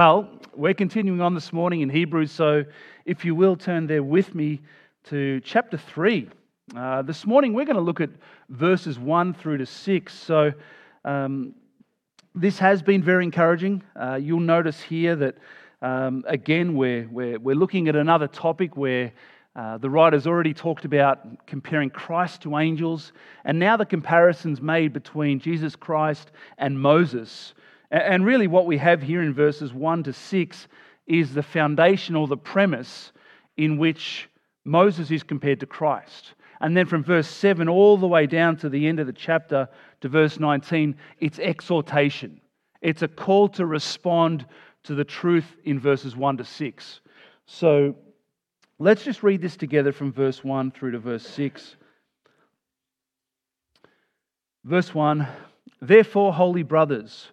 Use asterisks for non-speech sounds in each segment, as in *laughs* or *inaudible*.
Well, we're continuing on this morning in Hebrews, so if you will turn there with me to chapter 3. Uh, this morning we're going to look at verses 1 through to 6. So um, this has been very encouraging. Uh, you'll notice here that, um, again, we're, we're, we're looking at another topic where uh, the writer's already talked about comparing Christ to angels, and now the comparison's made between Jesus Christ and Moses. And really, what we have here in verses 1 to 6 is the foundation or the premise in which Moses is compared to Christ. And then from verse 7 all the way down to the end of the chapter to verse 19, it's exhortation. It's a call to respond to the truth in verses 1 to 6. So let's just read this together from verse 1 through to verse 6. Verse 1 Therefore, holy brothers,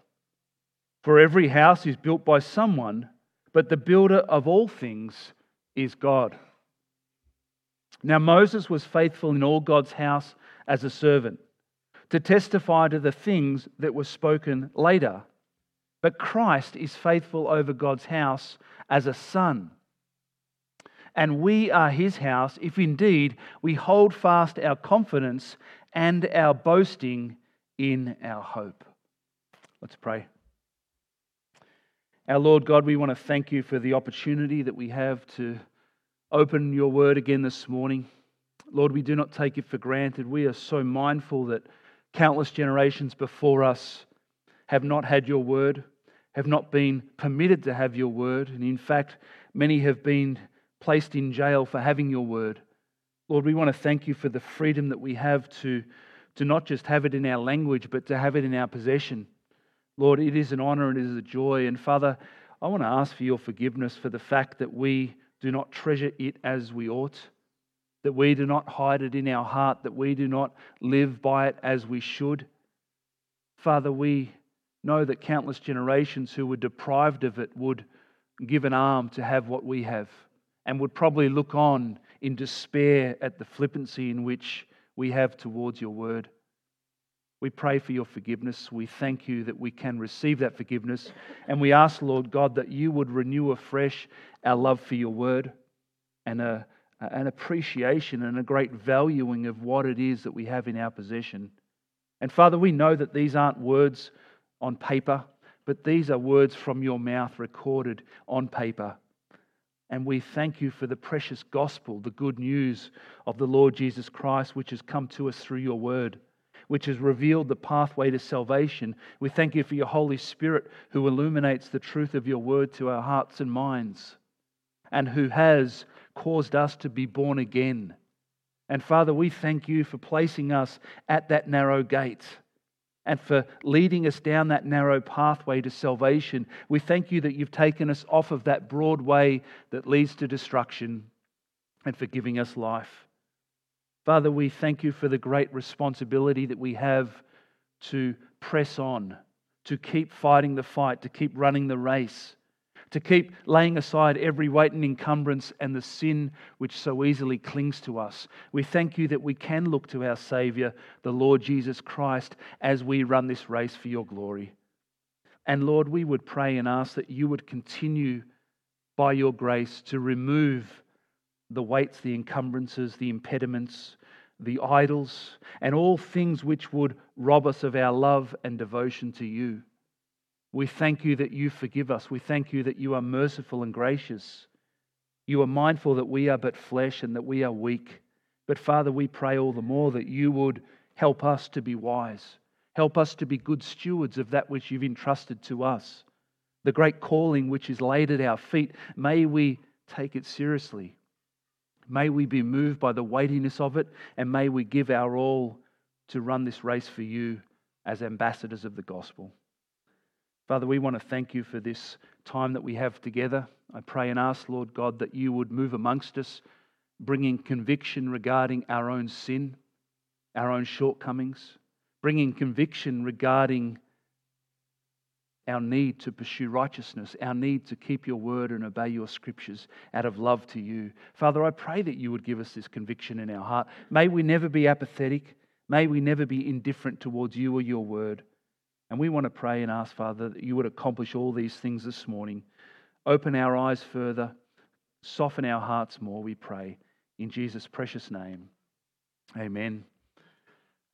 For every house is built by someone, but the builder of all things is God. Now, Moses was faithful in all God's house as a servant to testify to the things that were spoken later. But Christ is faithful over God's house as a son. And we are his house if indeed we hold fast our confidence and our boasting in our hope. Let's pray. Our Lord God, we want to thank you for the opportunity that we have to open your word again this morning. Lord, we do not take it for granted. We are so mindful that countless generations before us have not had your word, have not been permitted to have your word, and in fact, many have been placed in jail for having your word. Lord, we want to thank you for the freedom that we have to, to not just have it in our language, but to have it in our possession. Lord, it is an honor and it is a joy. And Father, I want to ask for your forgiveness for the fact that we do not treasure it as we ought, that we do not hide it in our heart, that we do not live by it as we should. Father, we know that countless generations who were deprived of it would give an arm to have what we have and would probably look on in despair at the flippancy in which we have towards your word. We pray for your forgiveness. We thank you that we can receive that forgiveness. And we ask, Lord God, that you would renew afresh our love for your word and a, an appreciation and a great valuing of what it is that we have in our possession. And Father, we know that these aren't words on paper, but these are words from your mouth recorded on paper. And we thank you for the precious gospel, the good news of the Lord Jesus Christ, which has come to us through your word which has revealed the pathway to salvation. We thank you for your Holy Spirit who illuminates the truth of your word to our hearts and minds and who has caused us to be born again. And Father, we thank you for placing us at that narrow gate and for leading us down that narrow pathway to salvation. We thank you that you've taken us off of that broad way that leads to destruction and for giving us life. Father, we thank you for the great responsibility that we have to press on, to keep fighting the fight, to keep running the race, to keep laying aside every weight and encumbrance and the sin which so easily clings to us. We thank you that we can look to our Savior, the Lord Jesus Christ, as we run this race for your glory. And Lord, we would pray and ask that you would continue by your grace to remove the weights, the encumbrances, the impediments, the idols, and all things which would rob us of our love and devotion to you. We thank you that you forgive us. We thank you that you are merciful and gracious. You are mindful that we are but flesh and that we are weak. But Father, we pray all the more that you would help us to be wise. Help us to be good stewards of that which you've entrusted to us. The great calling which is laid at our feet, may we take it seriously. May we be moved by the weightiness of it, and may we give our all to run this race for you as ambassadors of the gospel. Father, we want to thank you for this time that we have together. I pray and ask, Lord God, that you would move amongst us, bringing conviction regarding our own sin, our own shortcomings, bringing conviction regarding our need to pursue righteousness, our need to keep your word and obey your scriptures out of love to you. Father, I pray that you would give us this conviction in our heart. May we never be apathetic. May we never be indifferent towards you or your word. And we want to pray and ask, Father, that you would accomplish all these things this morning. Open our eyes further, soften our hearts more, we pray. In Jesus' precious name. Amen.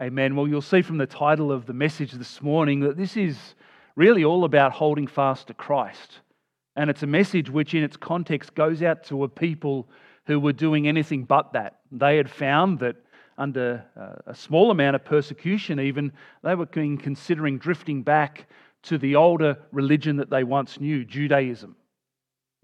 Amen. Well, you'll see from the title of the message this morning that this is really all about holding fast to Christ. And it's a message which, in its context, goes out to a people who were doing anything but that. They had found that under uh, a small amount of persecution, even, they were considering drifting back to the older religion that they once knew, Judaism.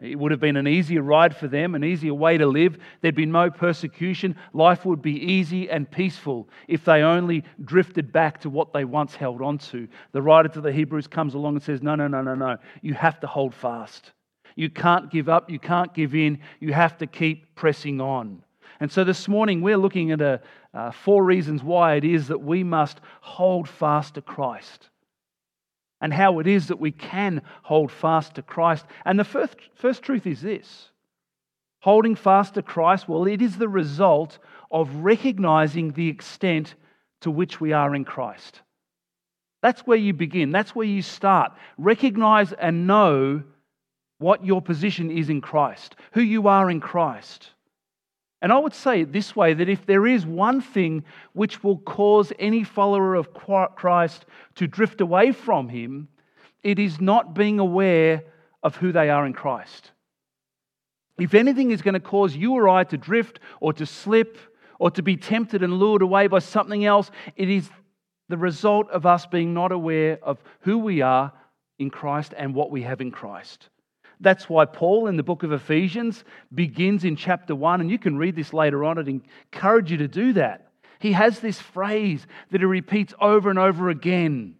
It would have been an easier ride for them, an easier way to live. There'd be no persecution. Life would be easy and peaceful if they only drifted back to what they once held on to. The writer to the Hebrews comes along and says, No, no, no, no, no. You have to hold fast. You can't give up. You can't give in. You have to keep pressing on. And so this morning, we're looking at a, uh, four reasons why it is that we must hold fast to Christ and how it is that we can hold fast to Christ. And the first, first truth is this holding fast to Christ, well, it is the result of recognizing the extent to which we are in Christ. That's where you begin, that's where you start. Recognize and know what your position is in Christ, who you are in Christ. And I would say it this way that if there is one thing which will cause any follower of Christ to drift away from him, it is not being aware of who they are in Christ. If anything is going to cause you or I to drift or to slip or to be tempted and lured away by something else, it is the result of us being not aware of who we are in Christ and what we have in Christ. That's why Paul in the book of Ephesians begins in chapter 1, and you can read this later on. I'd encourage you to do that. He has this phrase that he repeats over and over again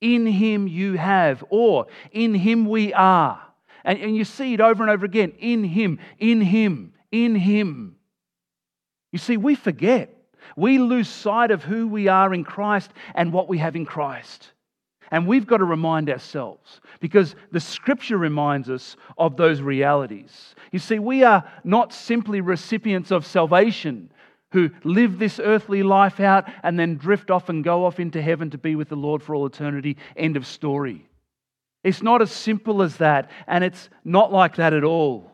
In him you have, or in him we are. And, and you see it over and over again in him, in him, in him. You see, we forget. We lose sight of who we are in Christ and what we have in Christ. And we've got to remind ourselves because the scripture reminds us of those realities. You see, we are not simply recipients of salvation who live this earthly life out and then drift off and go off into heaven to be with the Lord for all eternity. End of story. It's not as simple as that, and it's not like that at all.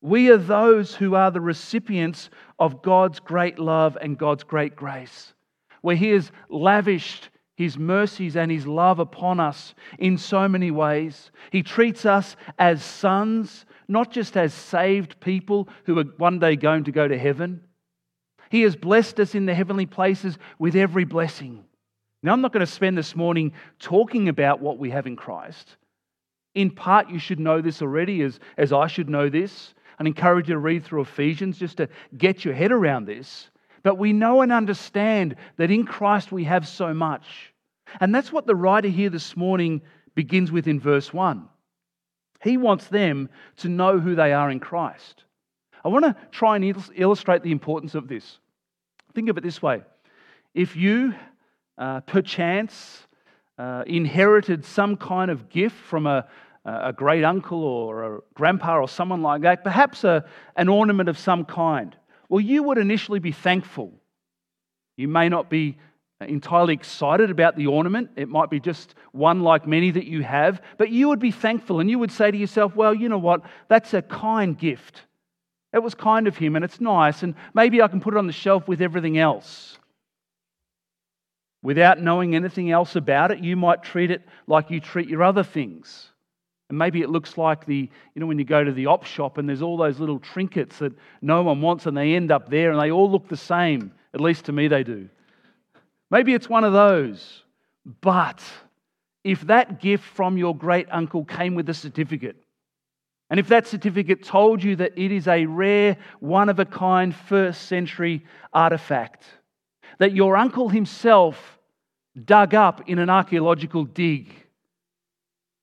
We are those who are the recipients of God's great love and God's great grace, where He has lavished his mercies and His love upon us in so many ways. He treats us as sons, not just as saved people who are one day going to go to heaven. He has blessed us in the heavenly places with every blessing. Now, I'm not going to spend this morning talking about what we have in Christ. In part, you should know this already, as, as I should know this. and encourage you to read through Ephesians just to get your head around this. But we know and understand that in Christ we have so much. And that's what the writer here this morning begins with in verse 1. He wants them to know who they are in Christ. I want to try and illustrate the importance of this. Think of it this way if you, uh, perchance, uh, inherited some kind of gift from a, a great uncle or a grandpa or someone like that, perhaps a, an ornament of some kind, well, you would initially be thankful. You may not be Uh, entirely excited about the ornament. It might be just one like many that you have, but you would be thankful and you would say to yourself, well, you know what? That's a kind gift. It was kind of him and it's nice, and maybe I can put it on the shelf with everything else. Without knowing anything else about it, you might treat it like you treat your other things. And maybe it looks like the, you know, when you go to the op shop and there's all those little trinkets that no one wants and they end up there and they all look the same. At least to me, they do. Maybe it's one of those. But if that gift from your great uncle came with a certificate, and if that certificate told you that it is a rare, one of a kind, first century artifact, that your uncle himself dug up in an archaeological dig,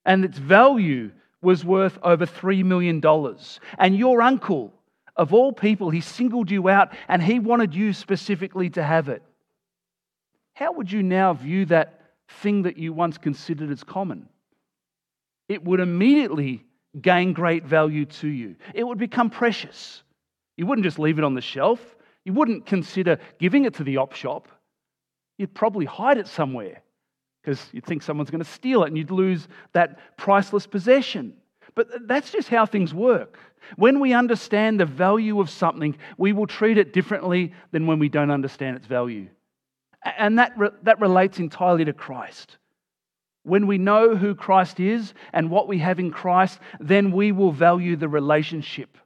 and its value was worth over $3 million. And your uncle, of all people, he singled you out and he wanted you specifically to have it. How would you now view that thing that you once considered as common? It would immediately gain great value to you, it would become precious. You wouldn't just leave it on the shelf, you wouldn't consider giving it to the op shop. You'd probably hide it somewhere because you'd think someone's going to steal it and you'd lose that priceless possession. But that's just how things work. When we understand the value of something, we will treat it differently than when we don't understand its value. And that, that relates entirely to Christ. When we know who Christ is and what we have in Christ, then we will value the relationship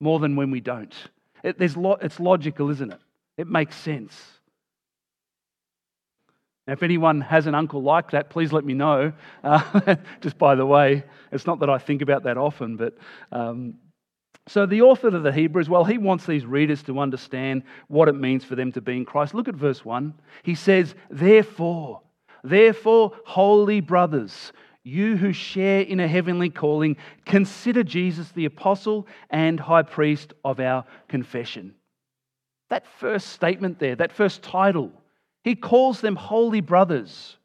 more than when we don't. It, it's logical, isn't it? It makes sense. Now, if anyone has an uncle like that, please let me know. Uh, *laughs* just by the way, it's not that I think about that often, but um, so the author of the Hebrews, well, he wants these readers to understand what it means for them to be in Christ. Look at verse 1. He says, Therefore, therefore, holy brothers, you who share in a heavenly calling, consider Jesus the apostle and high priest of our confession. That first statement there, that first title, he calls them holy brothers.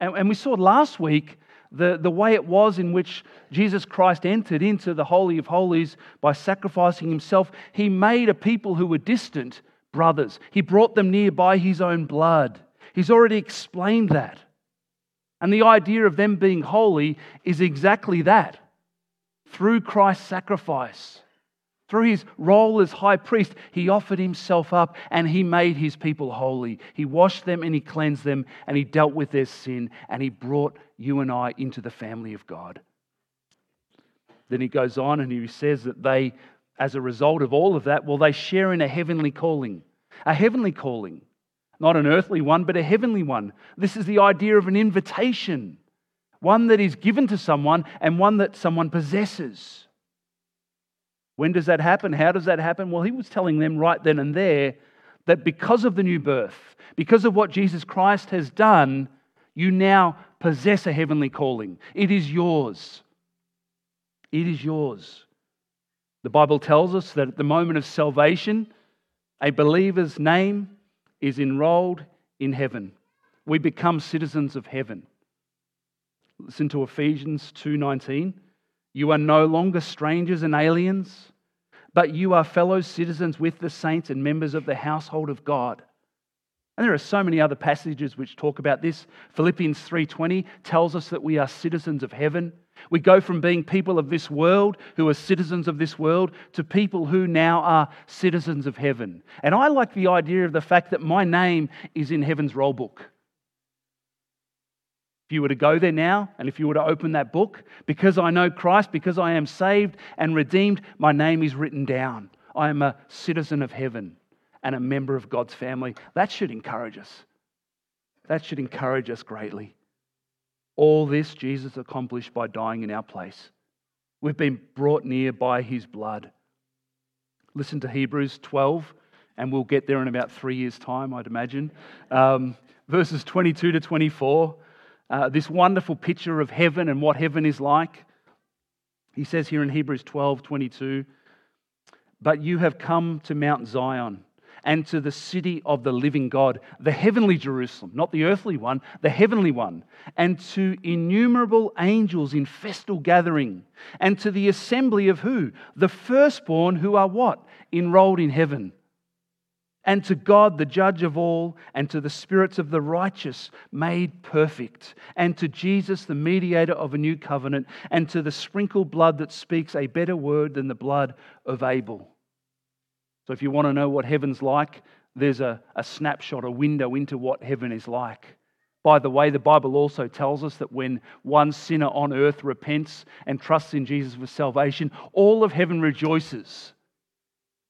And, we saw last week the, the way it was in which Jesus Christ entered into the Holy of Holies by sacrificing himself. He made a people who were distant brothers, he brought them near by his own blood. He's already explained that. And the idea of them being holy is exactly that through Christ's sacrifice. Through his role as high priest, he offered himself up and he made his people holy. He washed them and he cleansed them and he dealt with their sin and he brought you and I into the family of God. Then he goes on and he says that they, as a result of all of that, well, they share in a heavenly calling. A heavenly calling. Not an earthly one, but a heavenly one. This is the idea of an invitation, one that is given to someone and one that someone possesses. When does that happen? How does that happen? Well, he was telling them right then and there that because of the new birth, because of what Jesus Christ has done, you now possess a heavenly calling. It is yours. It is yours. The Bible tells us that at the moment of salvation, a believer's name is enrolled in heaven. We become citizens of heaven. Listen to Ephesians 2:19. You are no longer strangers and aliens, but you are fellow citizens with the saints and members of the household of God. And there are so many other passages which talk about this. Philippians 3:20 tells us that we are citizens of heaven. We go from being people of this world who are citizens of this world to people who now are citizens of heaven. And I like the idea of the fact that my name is in heaven's roll book. If you were to go there now and if you were to open that book, because I know Christ, because I am saved and redeemed, my name is written down. I am a citizen of heaven and a member of God's family. That should encourage us. That should encourage us greatly. All this Jesus accomplished by dying in our place. We've been brought near by his blood. Listen to Hebrews 12, and we'll get there in about three years' time, I'd imagine. Um, verses 22 to 24 uh, this wonderful picture of heaven and what heaven is like. He says here in Hebrews 12 22, but you have come to Mount Zion and to the city of the living God, the heavenly Jerusalem, not the earthly one, the heavenly one, and to innumerable angels in festal gathering, and to the assembly of who? The firstborn who are what? Enrolled in heaven and to God, the judge of all, and to the spirits of the righteous made perfect, and to Jesus, the mediator of a new covenant, and to the sprinkled blood that speaks a better word than the blood of Abel. So, if you want to know what heaven's like, there's a, a snapshot, a window into what heaven is like. By the way, the Bible also tells us that when one sinner on earth repents and trusts in Jesus for salvation, all of heaven rejoices.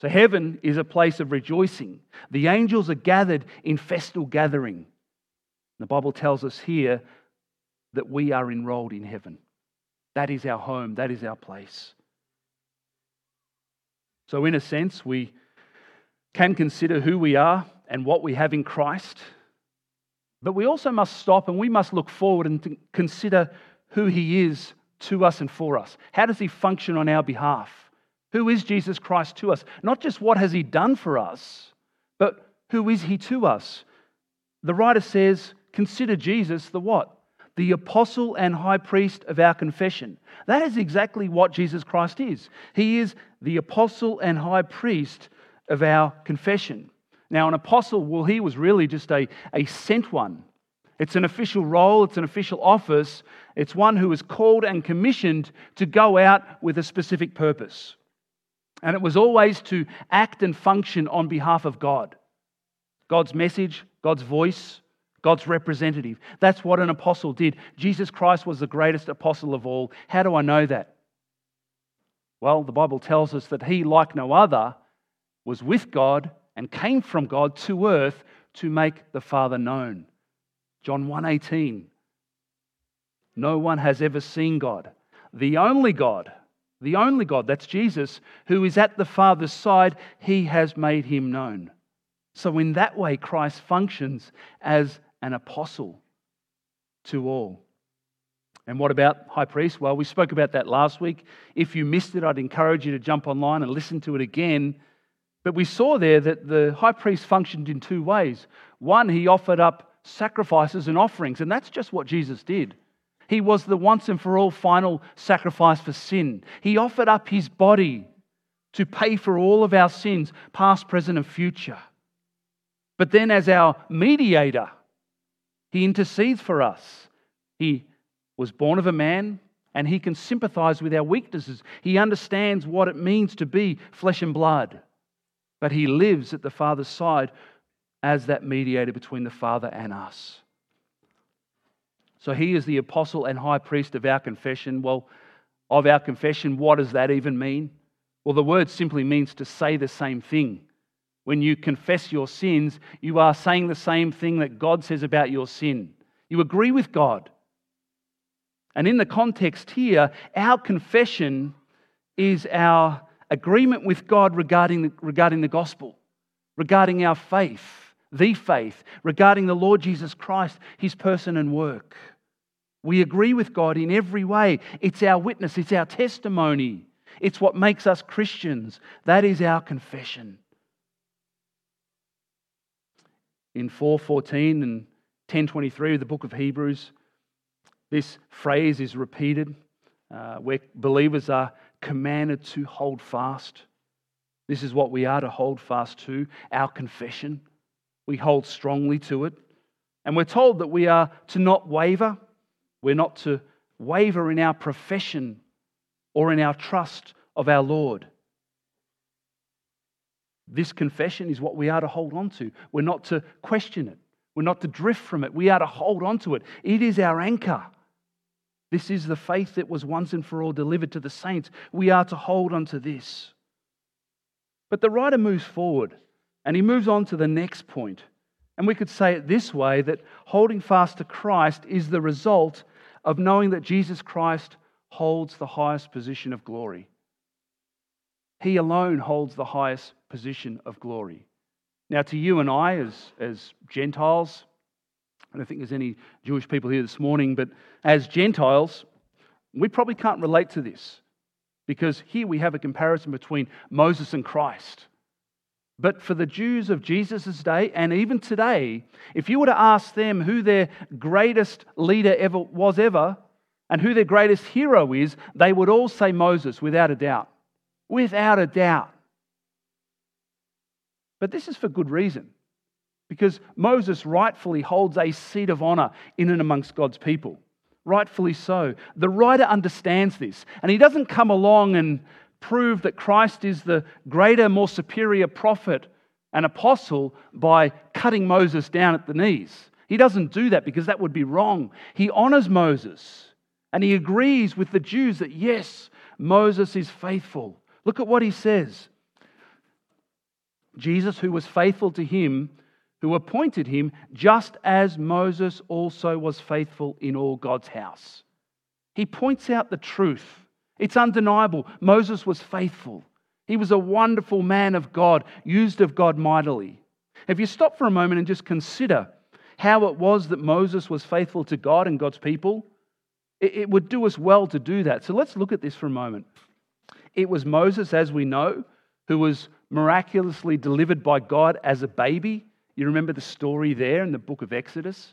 So, heaven is a place of rejoicing. The angels are gathered in festal gathering. The Bible tells us here that we are enrolled in heaven. That is our home, that is our place. So, in a sense, we can consider who we are and what we have in Christ, but we also must stop and we must look forward and consider who He is to us and for us? How does he function on our behalf? Who is Jesus Christ to us? Not just what has he done for us, but who is he to us? The writer says, consider Jesus the what? The apostle and high priest of our confession. That is exactly what Jesus Christ is. He is the apostle and high priest of our confession. Now, an apostle, well, he was really just a, a sent one. It's an official role, it's an official office, it's one who is called and commissioned to go out with a specific purpose. And it was always to act and function on behalf of God. God's message, God's voice, God's representative. That's what an apostle did. Jesus Christ was the greatest apostle of all. How do I know that? Well, the Bible tells us that he, like no other, was with God and came from God to earth to make the Father known. John 1:18 No one has ever seen God. The only God, the only God, that's Jesus, who is at the Father's side, he has made him known. So, in that way, Christ functions as an apostle to all. And what about high priest? Well, we spoke about that last week. If you missed it, I'd encourage you to jump online and listen to it again. But we saw there that the high priest functioned in two ways. One, he offered up sacrifices and offerings, and that's just what Jesus did. He was the once and for all final sacrifice for sin. He offered up his body to pay for all of our sins, past, present, and future. But then, as our mediator, he intercedes for us. He was born of a man and he can sympathize with our weaknesses. He understands what it means to be flesh and blood. But he lives at the Father's side as that mediator between the Father and us. So he is the apostle and high priest of our confession. Well, of our confession, what does that even mean? Well, the word simply means to say the same thing. When you confess your sins, you are saying the same thing that God says about your sin. You agree with God. And in the context here, our confession is our agreement with God regarding the, regarding the gospel, regarding our faith, the faith, regarding the Lord Jesus Christ, his person and work. We agree with God in every way. It's our witness, it's our testimony, it's what makes us Christians. That is our confession. in 4:14 and 10:23 of the book of Hebrews, this phrase is repeated uh, where believers are commanded to hold fast. This is what we are to hold fast to our confession. We hold strongly to it. And we're told that we are to not waver. We're not to waver in our profession or in our trust of our Lord. This confession is what we are to hold on to. We're not to question it. We're not to drift from it. We are to hold on to it. It is our anchor. This is the faith that was once and for all delivered to the saints. We are to hold on to this. But the writer moves forward and he moves on to the next point. And we could say it this way that holding fast to Christ is the result of knowing that Jesus Christ holds the highest position of glory. He alone holds the highest position of glory. Now, to you and I, as, as Gentiles, I don't think there's any Jewish people here this morning, but as Gentiles, we probably can't relate to this because here we have a comparison between Moses and Christ. But for the Jews of Jesus' day and even today, if you were to ask them who their greatest leader ever was ever and who their greatest hero is, they would all say Moses without a doubt without a doubt. But this is for good reason, because Moses rightfully holds a seat of honor in and amongst God's people. Rightfully so. The writer understands this, and he doesn't come along and prove that Christ is the greater, more superior prophet and apostle by cutting Moses down at the knees. He doesn't do that because that would be wrong. He honors Moses and he agrees with the Jews that yes, Moses is faithful. Look at what he says. Jesus, who was faithful to him, who appointed him, just as Moses also was faithful in all God's house. He points out the truth. It's undeniable. Moses was faithful. He was a wonderful man of God, used of God mightily. If you stop for a moment and just consider how it was that Moses was faithful to God and God's people, It would do us well to do that. So let's look at this for a moment. It was Moses, as we know, who was miraculously delivered by God as a baby. You remember the story there in the book of Exodus?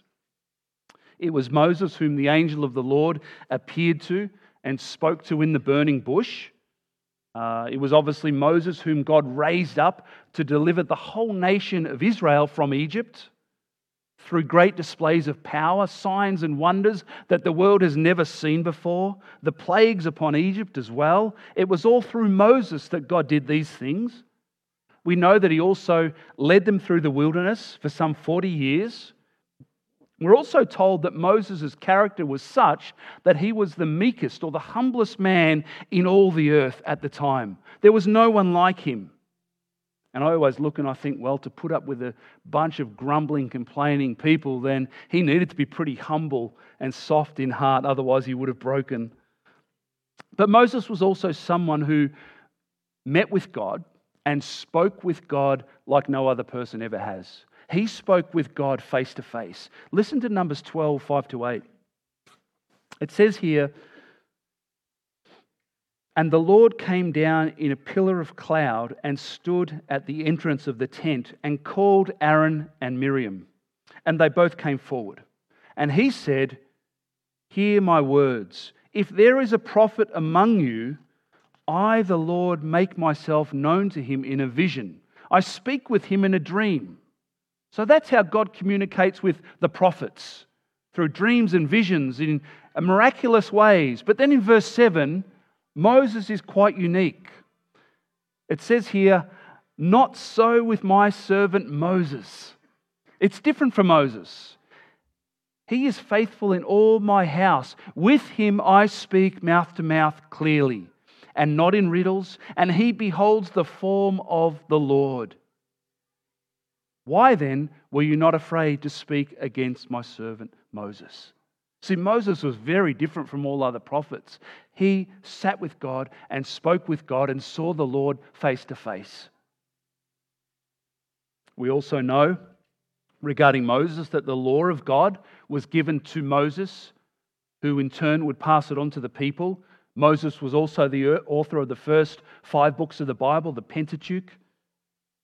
It was Moses whom the angel of the Lord appeared to and spoke to in the burning bush. Uh, it was obviously Moses whom God raised up to deliver the whole nation of Israel from Egypt through great displays of power, signs, and wonders that the world has never seen before, the plagues upon Egypt as well. It was all through Moses that God did these things. We know that he also led them through the wilderness for some 40 years. We're also told that Moses' character was such that he was the meekest or the humblest man in all the earth at the time. There was no one like him. And I always look and I think, well, to put up with a bunch of grumbling, complaining people, then he needed to be pretty humble and soft in heart, otherwise, he would have broken. But Moses was also someone who met with God and spoke with God like no other person ever has. He spoke with God face to face. Listen to Numbers 12, 5 to 8. It says here, and the Lord came down in a pillar of cloud and stood at the entrance of the tent and called Aaron and Miriam. And they both came forward. And he said, Hear my words. If there is a prophet among you, I, the Lord, make myself known to him in a vision. I speak with him in a dream. So that's how God communicates with the prophets through dreams and visions in miraculous ways. But then in verse 7, Moses is quite unique. It says here, Not so with my servant Moses. It's different from Moses. He is faithful in all my house. With him I speak mouth to mouth clearly, and not in riddles, and he beholds the form of the Lord. Why then were you not afraid to speak against my servant Moses? See, Moses was very different from all other prophets. He sat with God and spoke with God and saw the Lord face to face. We also know regarding Moses that the law of God was given to Moses, who in turn would pass it on to the people. Moses was also the author of the first five books of the Bible, the Pentateuch.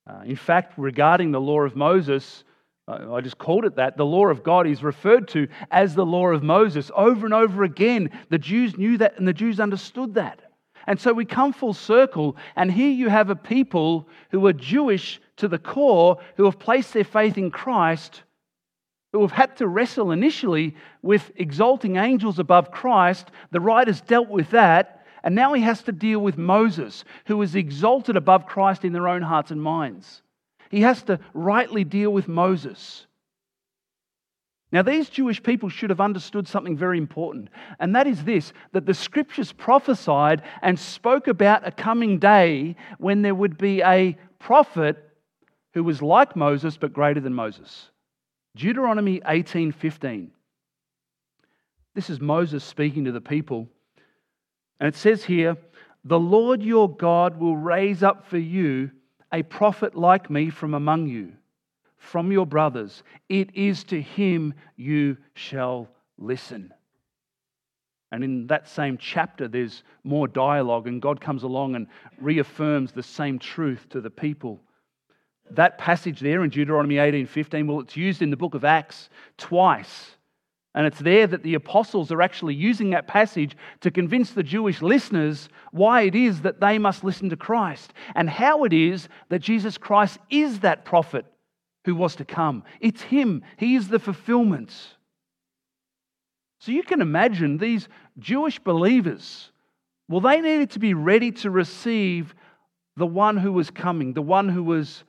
Uh, in fact, regarding the law of Moses, I just called it that. The law of God is referred to as the law of Moses over and over again. The Jews knew that and the Jews understood that. And so we come full circle, and here you have a people who are Jewish to the core, who have placed their faith in Christ, who have had to wrestle initially with exalting angels above Christ. The writers dealt with that, and now he has to deal with Moses, who is exalted above Christ in their own hearts and minds. He has to rightly deal with Moses. Now, these Jewish people should have understood something very important, and that is this that the scriptures prophesied and spoke about a coming day when there would be a prophet who was like Moses but greater than Moses. Deuteronomy 18:15. This is Moses speaking to the people. And it says here, "The Lord your God will raise up for you a prophet like me from among you, from your brothers. It is to him you shall listen. And in that same chapter, there's more dialogue, and God comes along and reaffirms the same truth to the people. That passage there in Deuteronomy 18 15, well, it's used in the book of Acts twice. And it's there that the apostles are actually using that passage to convince the Jewish listeners why it is that they must listen to Christ and how it is that Jesus Christ is that prophet who was to come. It's Him, He is the fulfillment. So you can imagine these Jewish believers, well, they needed to be ready to receive the one who was coming, the one who was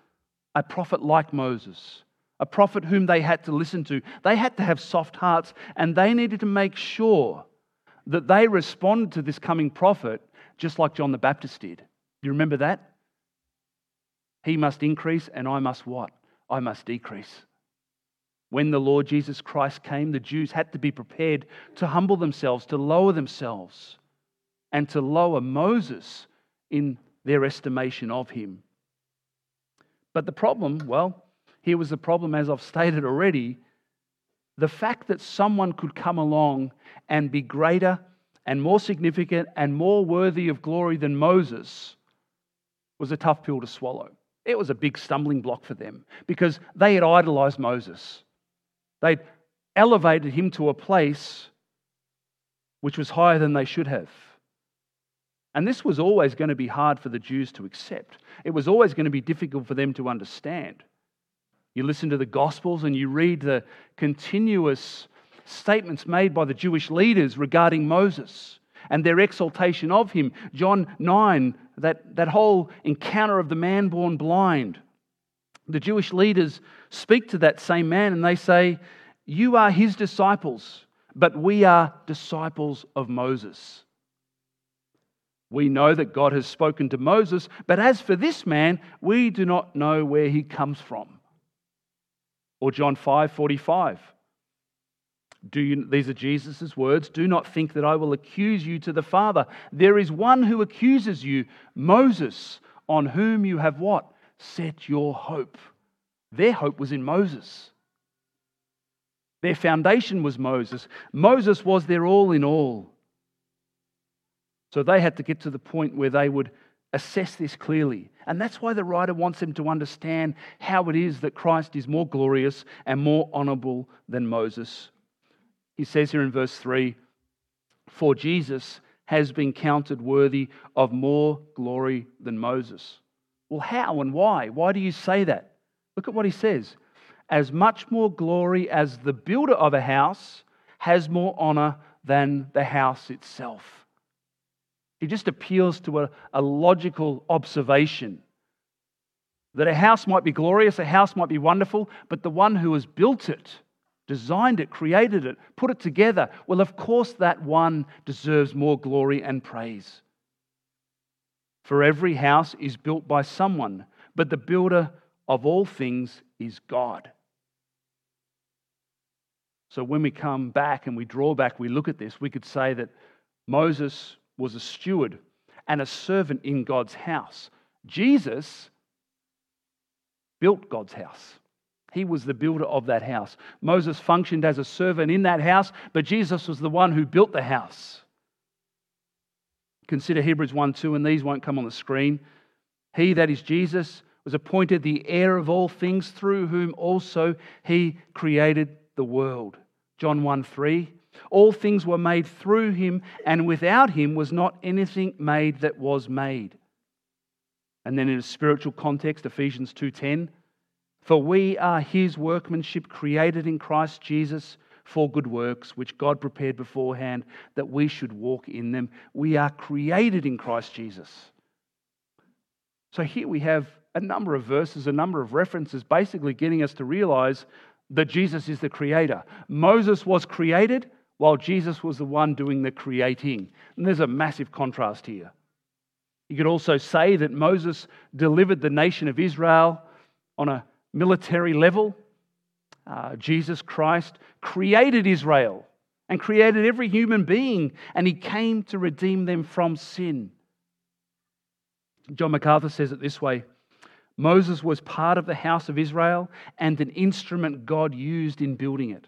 a prophet like Moses a prophet whom they had to listen to. They had to have soft hearts and they needed to make sure that they responded to this coming prophet just like John the Baptist did. You remember that? He must increase and I must what? I must decrease. When the Lord Jesus Christ came, the Jews had to be prepared to humble themselves, to lower themselves, and to lower Moses in their estimation of him. But the problem, well, here was the problem, as I've stated already the fact that someone could come along and be greater and more significant and more worthy of glory than Moses was a tough pill to swallow. It was a big stumbling block for them because they had idolized Moses. They'd elevated him to a place which was higher than they should have. And this was always going to be hard for the Jews to accept. It was always going to be difficult for them to understand. You listen to the Gospels and you read the continuous statements made by the Jewish leaders regarding Moses and their exaltation of him. John 9, that, that whole encounter of the man born blind. The Jewish leaders speak to that same man and they say, You are his disciples, but we are disciples of Moses. We know that God has spoken to Moses, but as for this man, we do not know where he comes from. Or John 5 45. Do you, these are Jesus' words. Do not think that I will accuse you to the Father. There is one who accuses you, Moses, on whom you have what? Set your hope. Their hope was in Moses. Their foundation was Moses. Moses was their all in all. So they had to get to the point where they would assess this clearly. And that's why the writer wants them to understand how it is that Christ is more glorious and more honorable than Moses. He says here in verse 3 For Jesus has been counted worthy of more glory than Moses. Well, how and why? Why do you say that? Look at what he says. As much more glory as the builder of a house has more honor than the house itself. He just appeals to a, a logical observation that a house might be glorious, a house might be wonderful, but the one who has built it, designed it, created it, put it together, well, of course, that one deserves more glory and praise. For every house is built by someone, but the builder of all things is God. So when we come back and we draw back, we look at this, we could say that Moses was a steward and a servant in God's house. Jesus built God's house. He was the builder of that house. Moses functioned as a servant in that house, but Jesus was the one who built the house. Consider Hebrews 1 2, and these won't come on the screen. He, that is Jesus, was appointed the heir of all things, through whom also he created the world. John 1 3. All things were made through him, and without him was not anything made that was made. And then in a spiritual context, Ephesians 2:10, for we are his workmanship created in Christ Jesus for good works, which God prepared beforehand that we should walk in them. We are created in Christ Jesus. So here we have a number of verses, a number of references, basically getting us to realize that Jesus is the creator. Moses was created, while Jesus was the one doing the creating. And there's a massive contrast here. You could also say that Moses delivered the nation of Israel on a military level. Uh, Jesus Christ created Israel and created every human being, and he came to redeem them from sin. John MacArthur says it this way Moses was part of the house of Israel and an instrument God used in building it.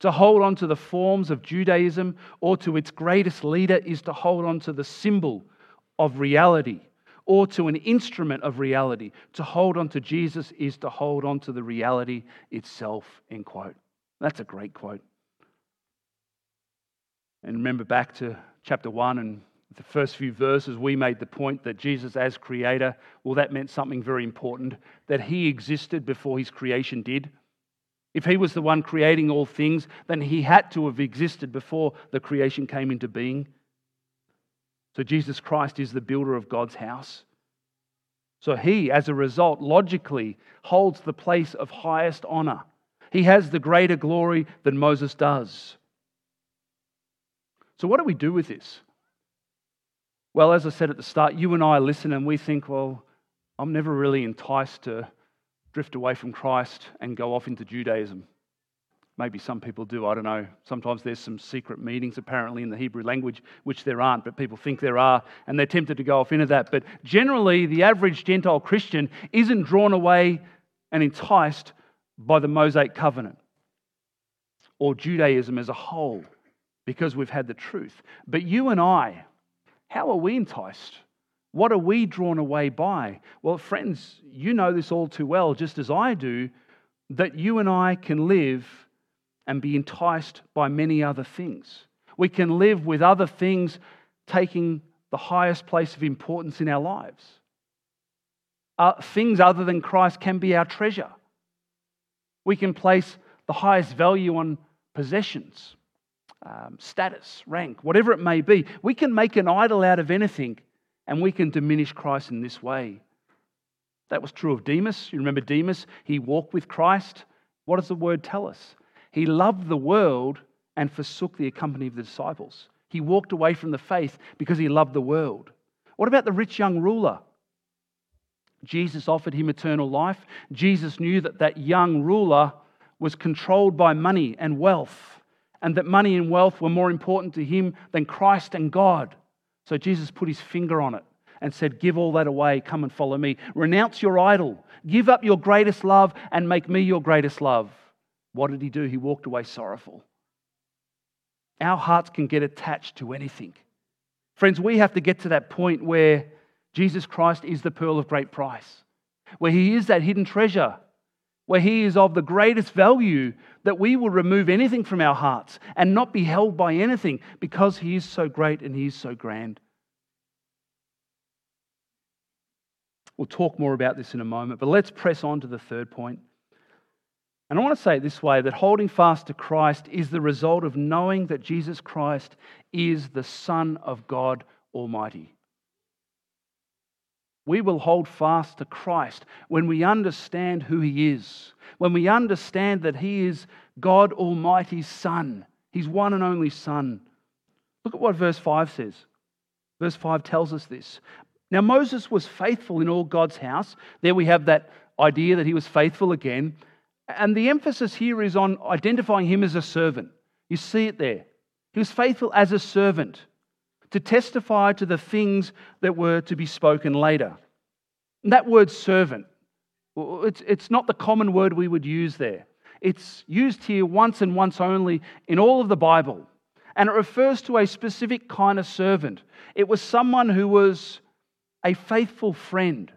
To hold on to the forms of Judaism or to its greatest leader is to hold on to the symbol of reality or to an instrument of reality. To hold on to Jesus is to hold on to the reality itself, end quote. That's a great quote. And remember back to chapter 1 and the first few verses, we made the point that Jesus, as creator, well, that meant something very important that he existed before his creation did. If he was the one creating all things, then he had to have existed before the creation came into being. So Jesus Christ is the builder of God's house. So he, as a result, logically holds the place of highest honor. He has the greater glory than Moses does. So, what do we do with this? Well, as I said at the start, you and I listen and we think, well, I'm never really enticed to drift away from Christ and go off into Judaism. Maybe some people do, I don't know. Sometimes there's some secret meanings apparently in the Hebrew language, which there aren't, but people think there are, and they're tempted to go off into that. But generally, the average Gentile Christian isn't drawn away and enticed by the Mosaic covenant or Judaism as a whole because we've had the truth. But you and I, how are we enticed? What are we drawn away by? Well, friends, you know this all too well, just as I do, that you and I can live and be enticed by many other things. We can live with other things taking the highest place of importance in our lives. Uh, things other than Christ can be our treasure. We can place the highest value on possessions, um, status, rank, whatever it may be. We can make an idol out of anything and we can diminish Christ in this way. That was true of Demas. You remember Demas? He walked with Christ. What does the word tell us? He loved the world and forsook the company of the disciples. He walked away from the faith because he loved the world. What about the rich young ruler? Jesus offered him eternal life. Jesus knew that that young ruler was controlled by money and wealth, and that money and wealth were more important to him than Christ and God. So Jesus put his finger on it and said, Give all that away, come and follow me. Renounce your idol, give up your greatest love, and make me your greatest love. What did he do? He walked away sorrowful. Our hearts can get attached to anything. Friends, we have to get to that point where Jesus Christ is the pearl of great price, where he is that hidden treasure where He is of the greatest value, that we will remove anything from our hearts and not be held by anything because He is so great and He is so grand. We'll talk more about this in a moment, but let's press on to the third point. And I want to say it this way that holding fast to Christ is the result of knowing that Jesus Christ is the Son of God Almighty. We will hold fast to Christ when we understand who He is, when we understand that He is God Almighty's Son, His one and only Son. Look at what verse 5 says. Verse 5 tells us this. Now, Moses was faithful in all God's house. There we have that idea that he was faithful again. And the emphasis here is on identifying him as a servant. You see it there. He was faithful as a servant to testify to the things that were to be spoken later. And that word servant, it's, it's not the common word we would use there. It's used here once and once only in all of the Bible. And it refers to a specific kind of servant. It was someone who was a faithful friend.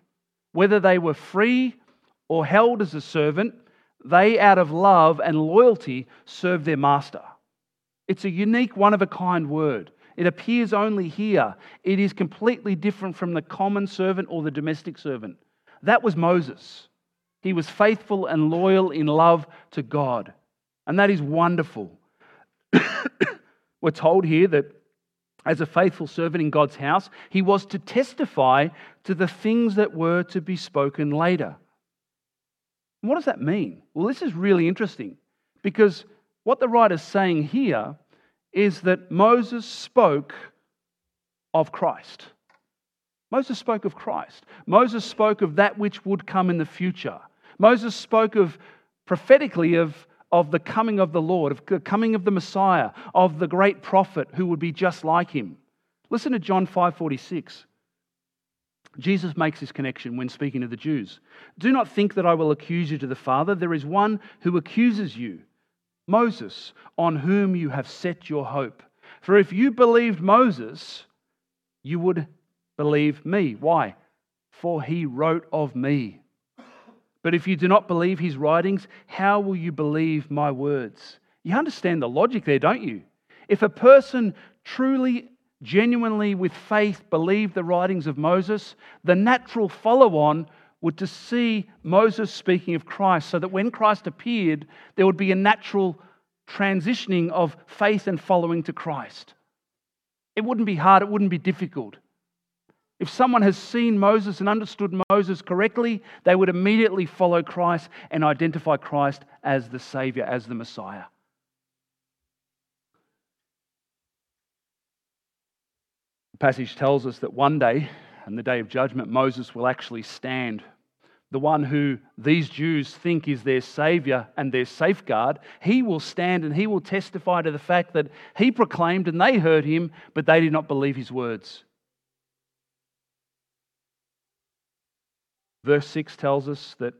Whether they were free or held as a servant, they, out of love and loyalty, served their master. It's a unique, one of a kind word. It appears only here. It is completely different from the common servant or the domestic servant. That was Moses. He was faithful and loyal in love to God. And that is wonderful. *coughs* We're told here that as a faithful servant in God's house, he was to testify to the things that were to be spoken later. what does that mean? Well, this is really interesting because what the writer's saying here is that Moses spoke of Christ. Moses spoke of Christ. Moses spoke of that which would come in the future. Moses spoke of prophetically of, of the coming of the Lord, of the coming of the Messiah, of the great prophet who would be just like him. Listen to John 5:46. Jesus makes this connection when speaking to the Jews. Do not think that I will accuse you to the Father. There is one who accuses you, Moses, on whom you have set your hope. For if you believed Moses, you would believe me. Why? For he wrote of me. But if you do not believe his writings, how will you believe my words? You understand the logic there, don't you? If a person truly, genuinely, with faith believed the writings of Moses, the natural follow on were to see Moses speaking of Christ, so that when Christ appeared, there would be a natural transitioning of faith and following to Christ. It wouldn't be hard, it wouldn't be difficult. If someone has seen Moses and understood Moses correctly, they would immediately follow Christ and identify Christ as the Savior, as the Messiah. The passage tells us that one day and the day of judgment, Moses will actually stand. The one who these Jews think is their savior and their safeguard, he will stand and he will testify to the fact that he proclaimed and they heard him, but they did not believe his words. Verse 6 tells us that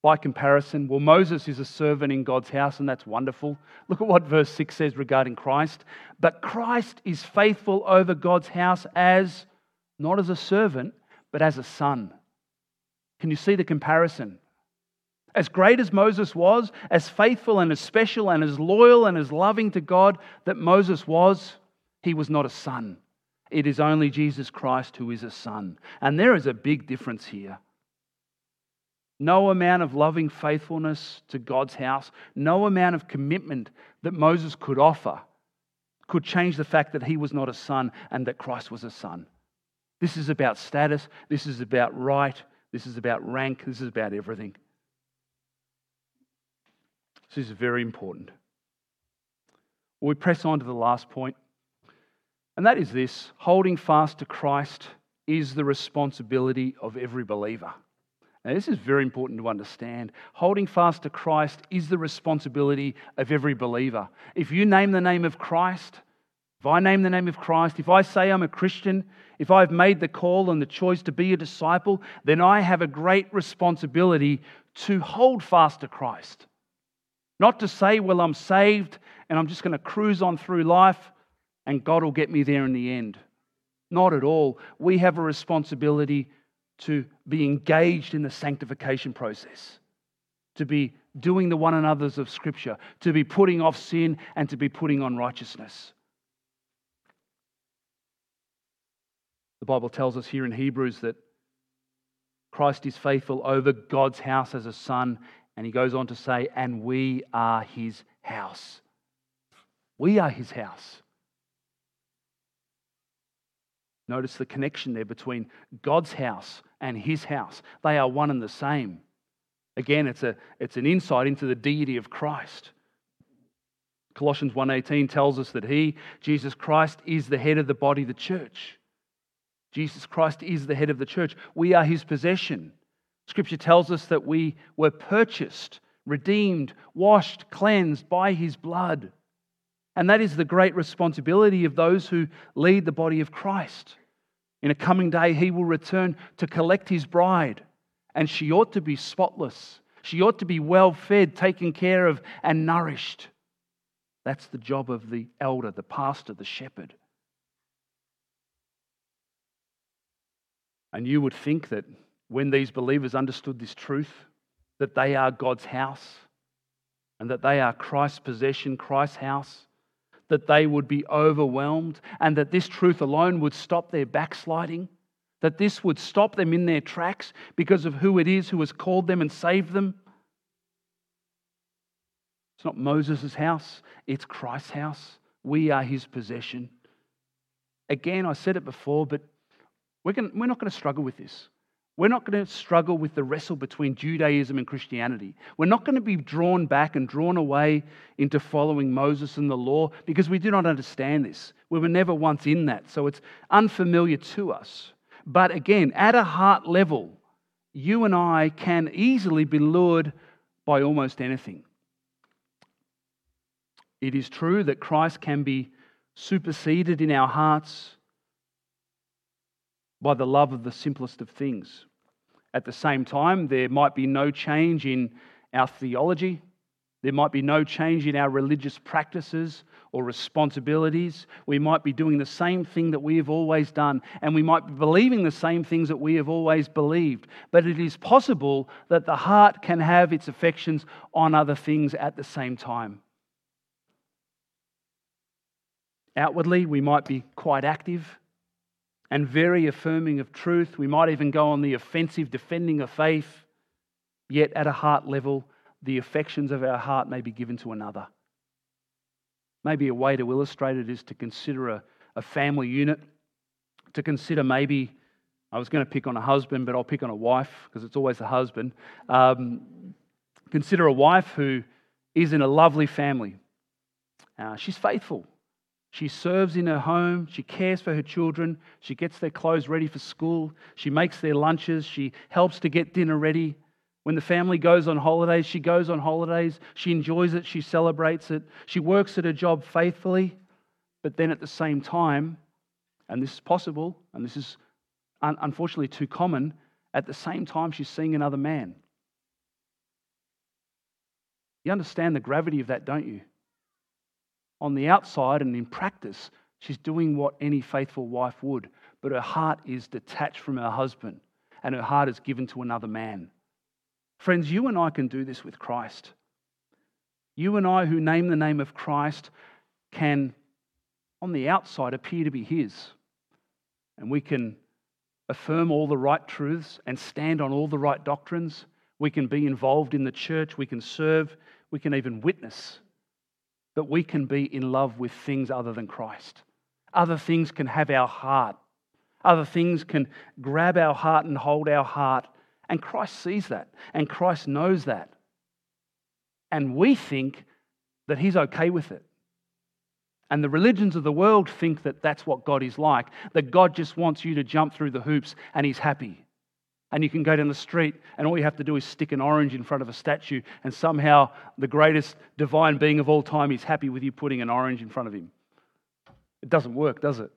By comparison, well, Moses is a servant in God's house, and that's wonderful. Look at what verse 6 says regarding Christ. But Christ is faithful over God's house as not as a servant, but as a son. Can you see the comparison? As great as Moses was, as faithful and as special and as loyal and as loving to God that Moses was, he was not a son. It is only Jesus Christ who is a son. And there is a big difference here. No amount of loving faithfulness to God's house, no amount of commitment that Moses could offer could change the fact that he was not a son and that Christ was a son. This is about status, this is about right, this is about rank, this is about everything. This is very important. We press on to the last point, and that is this holding fast to Christ is the responsibility of every believer. Now, this is very important to understand. Holding fast to Christ is the responsibility of every believer. If you name the name of Christ, if I name the name of Christ, if I say I'm a Christian, if I've made the call and the choice to be a disciple, then I have a great responsibility to hold fast to Christ. Not to say, well, I'm saved and I'm just going to cruise on through life and God will get me there in the end. Not at all. We have a responsibility to be engaged in the sanctification process, to be doing the one another's of Scripture, to be putting off sin and to be putting on righteousness. The Bible tells us here in Hebrews that Christ is faithful over God's house as a son, and he goes on to say, and we are his house. We are his house. Notice the connection there between God's house and his house. They are one and the same. Again, it's, a, it's an insight into the deity of Christ. Colossians 1:18 tells us that he, Jesus Christ, is the head of the body, the church. Jesus Christ is the head of the church. We are his possession. Scripture tells us that we were purchased, redeemed, washed, cleansed by his blood. And that is the great responsibility of those who lead the body of Christ. In a coming day, he will return to collect his bride, and she ought to be spotless. She ought to be well fed, taken care of, and nourished. That's the job of the elder, the pastor, the shepherd. And you would think that when these believers understood this truth, that they are God's house and that they are Christ's possession, Christ's house, that they would be overwhelmed and that this truth alone would stop their backsliding, that this would stop them in their tracks because of who it is who has called them and saved them. It's not Moses' house, it's Christ's house. We are his possession. Again, I said it before, but we're, going, we're not going to struggle with this. We're not going to struggle with the wrestle between Judaism and Christianity. We're not going to be drawn back and drawn away into following Moses and the law because we do not understand this. We were never once in that, so it's unfamiliar to us. But again, at a heart level, you and I can easily be lured by almost anything. It is true that Christ can be superseded in our hearts by the love of the simplest of things. At the same time, there might be no change in our theology, there might be no change in our religious practices or responsibilities. We might be doing the same thing that we have always done, and we might be believing the same things that we have always believed. But it is possible that the heart can have its affections on other things at the same time. Outwardly, we might be quite active and very affirming of truth. We might even go on the offensive, defending of faith. Yet, at a heart level, the affections of our heart may be given to another. Maybe a way to illustrate it is to consider a, a family unit, to consider maybe, I was going to pick on a husband, but I'll pick on a wife because it's always the husband. Um, consider a wife who is in a lovely family. Uh, she's faithful. She serves in her home. She cares for her children. She gets their clothes ready for school. She makes their lunches. She helps to get dinner ready. When the family goes on holidays, she goes on holidays. She enjoys it. She celebrates it. She works at her job faithfully. But then at the same time, and this is possible, and this is unfortunately too common, at the same time, she's seeing another man. You understand the gravity of that, don't you? On the outside and in practice, she's doing what any faithful wife would, but her heart is detached from her husband and her heart is given to another man. Friends, you and I can do this with Christ. You and I, who name the name of Christ, can, on the outside, appear to be His. And we can affirm all the right truths and stand on all the right doctrines. We can be involved in the church. We can serve. We can even witness. But we can be in love with things other than Christ. Other things can have our heart. Other things can grab our heart and hold our heart. And Christ sees that. And Christ knows that. And we think that He's okay with it. And the religions of the world think that that's what God is like, that God just wants you to jump through the hoops and He's happy. And you can go down the street, and all you have to do is stick an orange in front of a statue, and somehow the greatest divine being of all time is happy with you putting an orange in front of Him. It doesn't work, does it?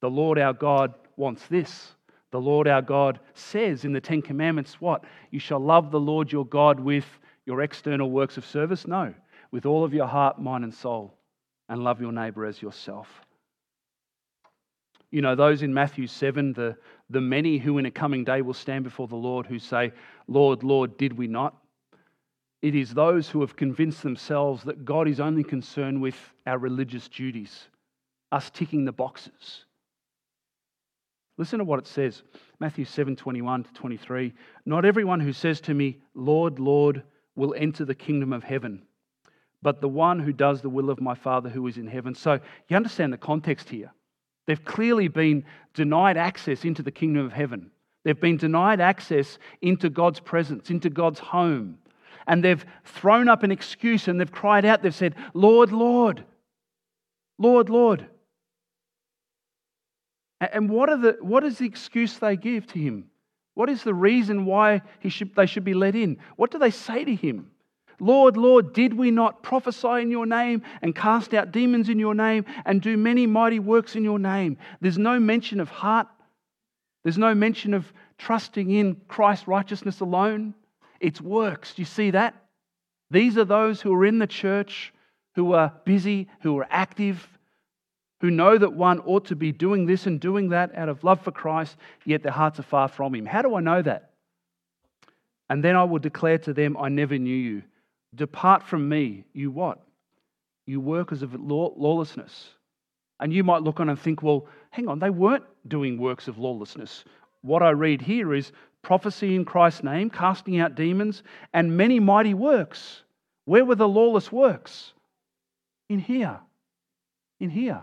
The Lord our God wants this. The Lord our God says in the Ten Commandments, What? You shall love the Lord your God with your external works of service? No, with all of your heart, mind, and soul and love your neighbor as yourself. You know, those in Matthew 7, the, the many who in a coming day will stand before the Lord who say, Lord, Lord, did we not? It is those who have convinced themselves that God is only concerned with our religious duties, us ticking the boxes. Listen to what it says Matthew 7 21 to 23. Not everyone who says to me, Lord, Lord, will enter the kingdom of heaven but the one who does the will of my Father who is in heaven. So you understand the context here. They've clearly been denied access into the kingdom of heaven. They've been denied access into God's presence, into God's home. And they've thrown up an excuse and they've cried out, they've said, Lord, Lord, Lord, Lord. And what, are the, what is the excuse they give to him? What is the reason why he should, they should be let in? What do they say to him? Lord, Lord, did we not prophesy in your name and cast out demons in your name and do many mighty works in your name? There's no mention of heart. There's no mention of trusting in Christ's righteousness alone. It's works. Do you see that? These are those who are in the church, who are busy, who are active, who know that one ought to be doing this and doing that out of love for Christ, yet their hearts are far from Him. How do I know that? And then I will declare to them, I never knew you. Depart from me, you what? You workers of lawlessness. And you might look on and think, well, hang on, they weren't doing works of lawlessness. What I read here is prophecy in Christ's name, casting out demons, and many mighty works. Where were the lawless works? In here. In here.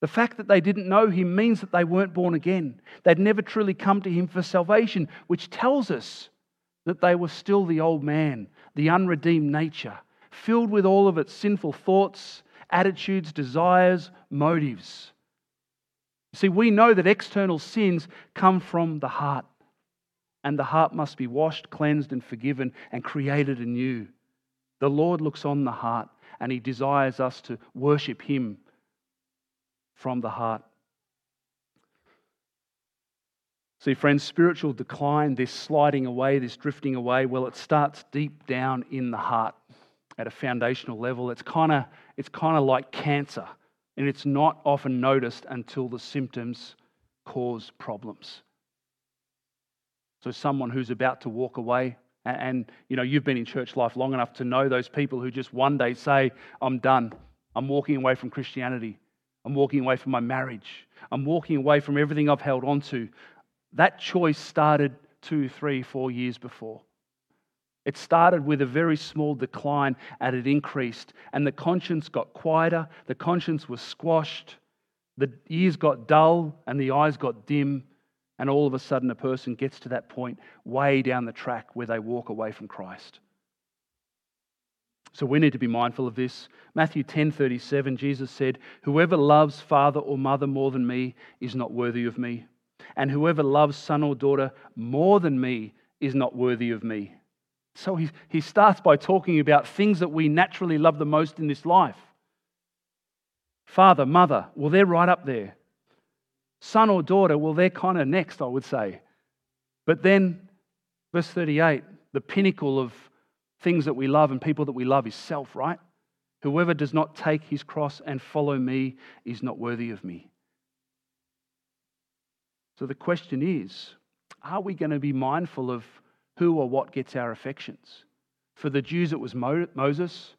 The fact that they didn't know him means that they weren't born again. They'd never truly come to him for salvation, which tells us that they were still the old man, the unredeemed nature, filled with all of its sinful thoughts, attitudes, desires, motives. See, we know that external sins come from the heart, and the heart must be washed, cleansed, and forgiven and created anew. The Lord looks on the heart, and He desires us to worship Him from the heart. See, friends, spiritual decline, this sliding away, this drifting away, well, it starts deep down in the heart at a foundational level. It's kind of it's kind of like cancer, and it's not often noticed until the symptoms cause problems. So, someone who's about to walk away, and you know, you've been in church life long enough to know those people who just one day say, I'm done. I'm walking away from Christianity. I'm walking away from my marriage. I'm walking away from everything I've held on to. That choice started two, three, four years before. It started with a very small decline and it increased, and the conscience got quieter, the conscience was squashed, the ears got dull, and the eyes got dim, and all of a sudden a person gets to that point way down the track where they walk away from Christ. So we need to be mindful of this. Matthew 10:37 Jesus said, "Whoever loves father or mother more than me is not worthy of me." And whoever loves son or daughter more than me is not worthy of me. So he, he starts by talking about things that we naturally love the most in this life. Father, mother, well, they're right up there. Son or daughter, well, they're kind of next, I would say. But then, verse 38, the pinnacle of things that we love and people that we love is self, right? Whoever does not take his cross and follow me is not worthy of me. So the question is are we going to be mindful of who or what gets our affections? For the Jews, it was Moses.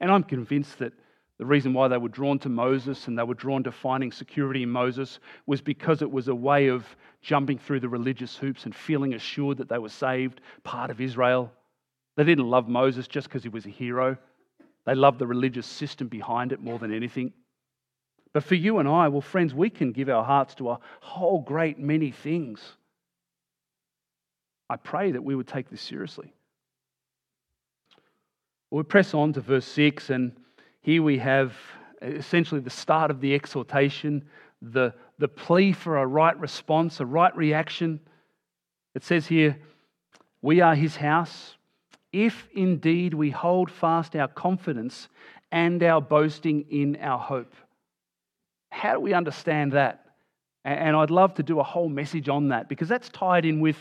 And I'm convinced that the reason why they were drawn to Moses and they were drawn to finding security in Moses was because it was a way of jumping through the religious hoops and feeling assured that they were saved, part of Israel. They didn't love Moses just because he was a hero, they loved the religious system behind it more than anything. But for you and I, well, friends, we can give our hearts to a whole great many things. I pray that we would take this seriously. We press on to verse 6, and here we have essentially the start of the exhortation, the, the plea for a right response, a right reaction. It says here, We are his house, if indeed we hold fast our confidence and our boasting in our hope. How do we understand that? And I'd love to do a whole message on that because that's tied in with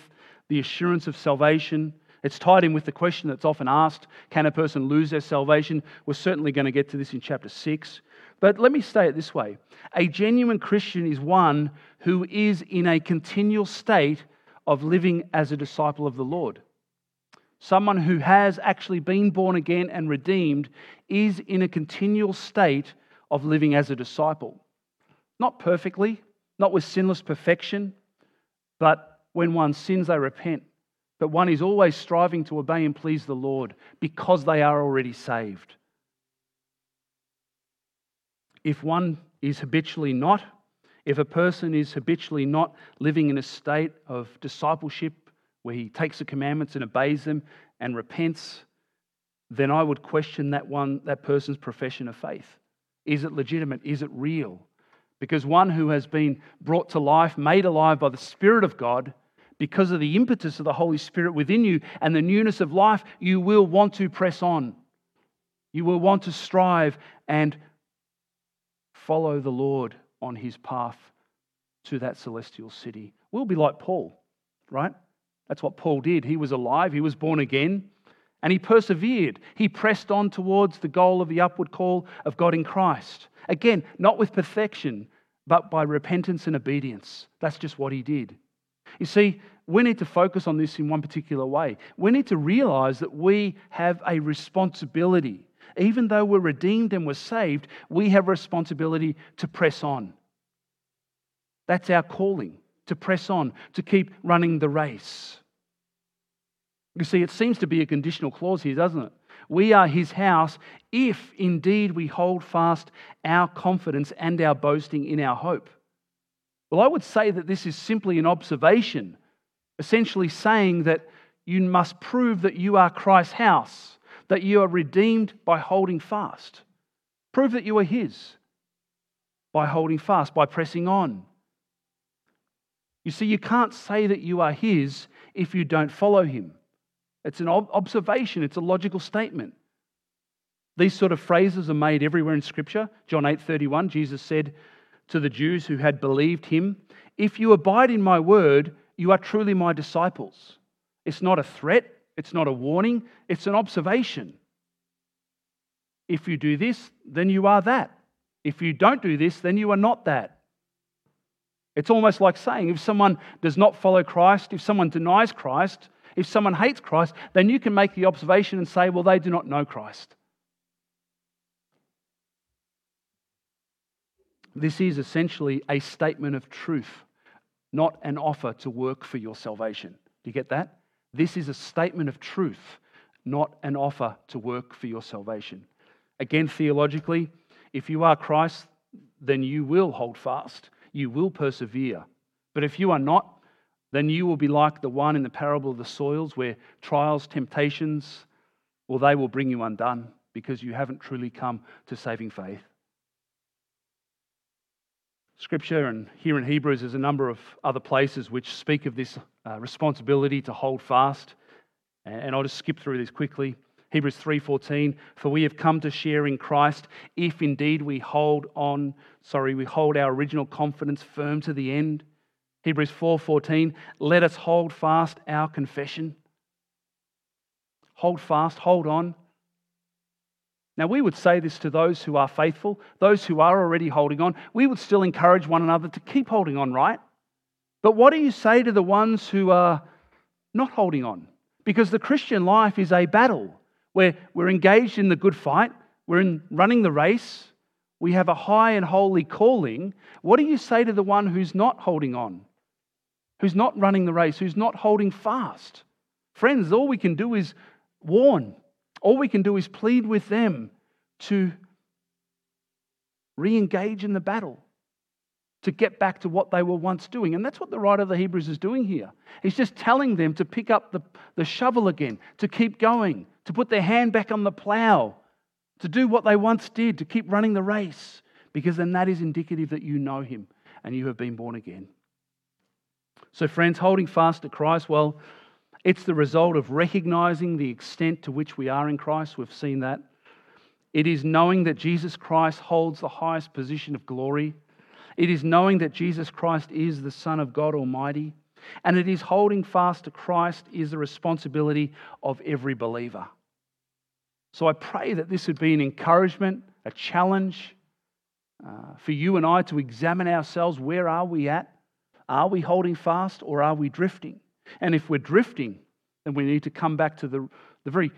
the assurance of salvation, it's tied in with the question that's often asked can a person lose their salvation? We're certainly going to get to this in chapter 6. But let me say it this way a genuine Christian is one who is in a continual state of living as a disciple of the Lord. Someone who has actually been born again and redeemed is in a continual state of living as a disciple. Not perfectly, not with sinless perfection, but when one sins, they repent but one is always striving to obey and please the Lord because they are already saved. If one is habitually not, if a person is habitually not living in a state of discipleship where he takes the commandments and obeys them and repents, then I would question that one that person's profession of faith. Is it legitimate? Is it real? Because one who has been brought to life, made alive by the Spirit of God, because of the impetus of the Holy Spirit within you and the newness of life, you will want to press on. You will want to strive and follow the Lord on his path to that celestial city. We'll be like Paul, right? That's what Paul did. He was alive, he was born again, and he persevered. He pressed on towards the goal of the upward call of God in Christ. Again, not with perfection, but by repentance and obedience. That's just what he did. You see, we need to focus on this in one particular way. We need to realize that we have a responsibility. Even though we're redeemed and we're saved, we have a responsibility to press on. That's our calling, to press on, to keep running the race. You see, it seems to be a conditional clause here, doesn't it? We are his house if indeed we hold fast our confidence and our boasting in our hope. Well, I would say that this is simply an observation, essentially saying that you must prove that you are Christ's house, that you are redeemed by holding fast. Prove that you are His by holding fast, by pressing on. You see, you can't say that you are His if you don't follow Him. It's an observation, it's a logical statement. These sort of phrases are made everywhere in Scripture. John 8 31, Jesus said, to the Jews who had believed him If you abide in my word, you are truly my disciples. It's not a threat, it's not a warning, it's an observation. If you do this, then you are that. If you don't do this, then you are not that. It's almost like saying if someone does not follow Christ, if someone denies Christ, if someone hates Christ, then you can make the observation and say, well, they do not know Christ. This is essentially a statement of truth, not an offer to work for your salvation. Do you get that? This is a statement of truth, not an offer to work for your salvation. Again, theologically, if you are Christ, then you will hold fast, you will persevere. But if you are not, then you will be like the one in the parable of the soils where trials, temptations, well, they will bring you undone because you haven't truly come to saving faith. Scripture, and here in Hebrews, there's a number of other places which speak of this uh, responsibility to hold fast. And I'll just skip through this quickly. Hebrews 3:14 for we have come to share in Christ if indeed we hold on sorry we hold our original confidence firm to the end. Hebrews 4:14 let us hold fast our confession. hold fast, hold on. Now, we would say this to those who are faithful, those who are already holding on. We would still encourage one another to keep holding on, right? But what do you say to the ones who are not holding on? Because the Christian life is a battle where we're engaged in the good fight, we're in running the race, we have a high and holy calling. What do you say to the one who's not holding on, who's not running the race, who's not holding fast? Friends, all we can do is warn, all we can do is plead with them to re engage in the battle, to get back to what they were once doing. And that's what the writer of the Hebrews is doing here. He's just telling them to pick up the, the shovel again, to keep going, to put their hand back on the plow, to do what they once did, to keep running the race, because then that is indicative that you know Him and you have been born again. So, friends, holding fast to Christ, well, it's the result of recognizing the extent to which we are in Christ. We've seen that. It is knowing that Jesus Christ holds the highest position of glory. It is knowing that Jesus Christ is the Son of God Almighty. And it is holding fast to Christ is the responsibility of every believer. So I pray that this would be an encouragement, a challenge uh, for you and I to examine ourselves. Where are we at? Are we holding fast or are we drifting? And if we're drifting, then we need to come back to the, the very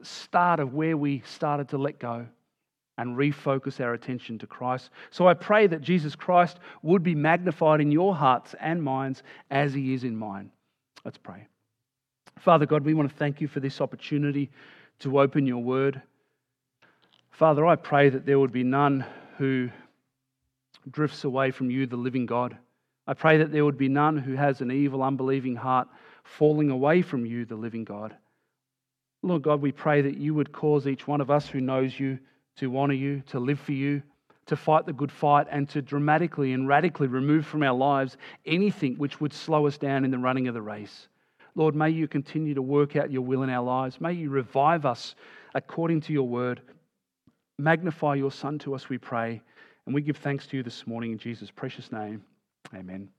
start of where we started to let go and refocus our attention to Christ. So I pray that Jesus Christ would be magnified in your hearts and minds as he is in mine. Let's pray. Father God, we want to thank you for this opportunity to open your word. Father, I pray that there would be none who drifts away from you, the living God. I pray that there would be none who has an evil, unbelieving heart falling away from you, the living God. Lord God, we pray that you would cause each one of us who knows you to honor you, to live for you, to fight the good fight, and to dramatically and radically remove from our lives anything which would slow us down in the running of the race. Lord, may you continue to work out your will in our lives. May you revive us according to your word. Magnify your Son to us, we pray. And we give thanks to you this morning in Jesus' precious name. Amen.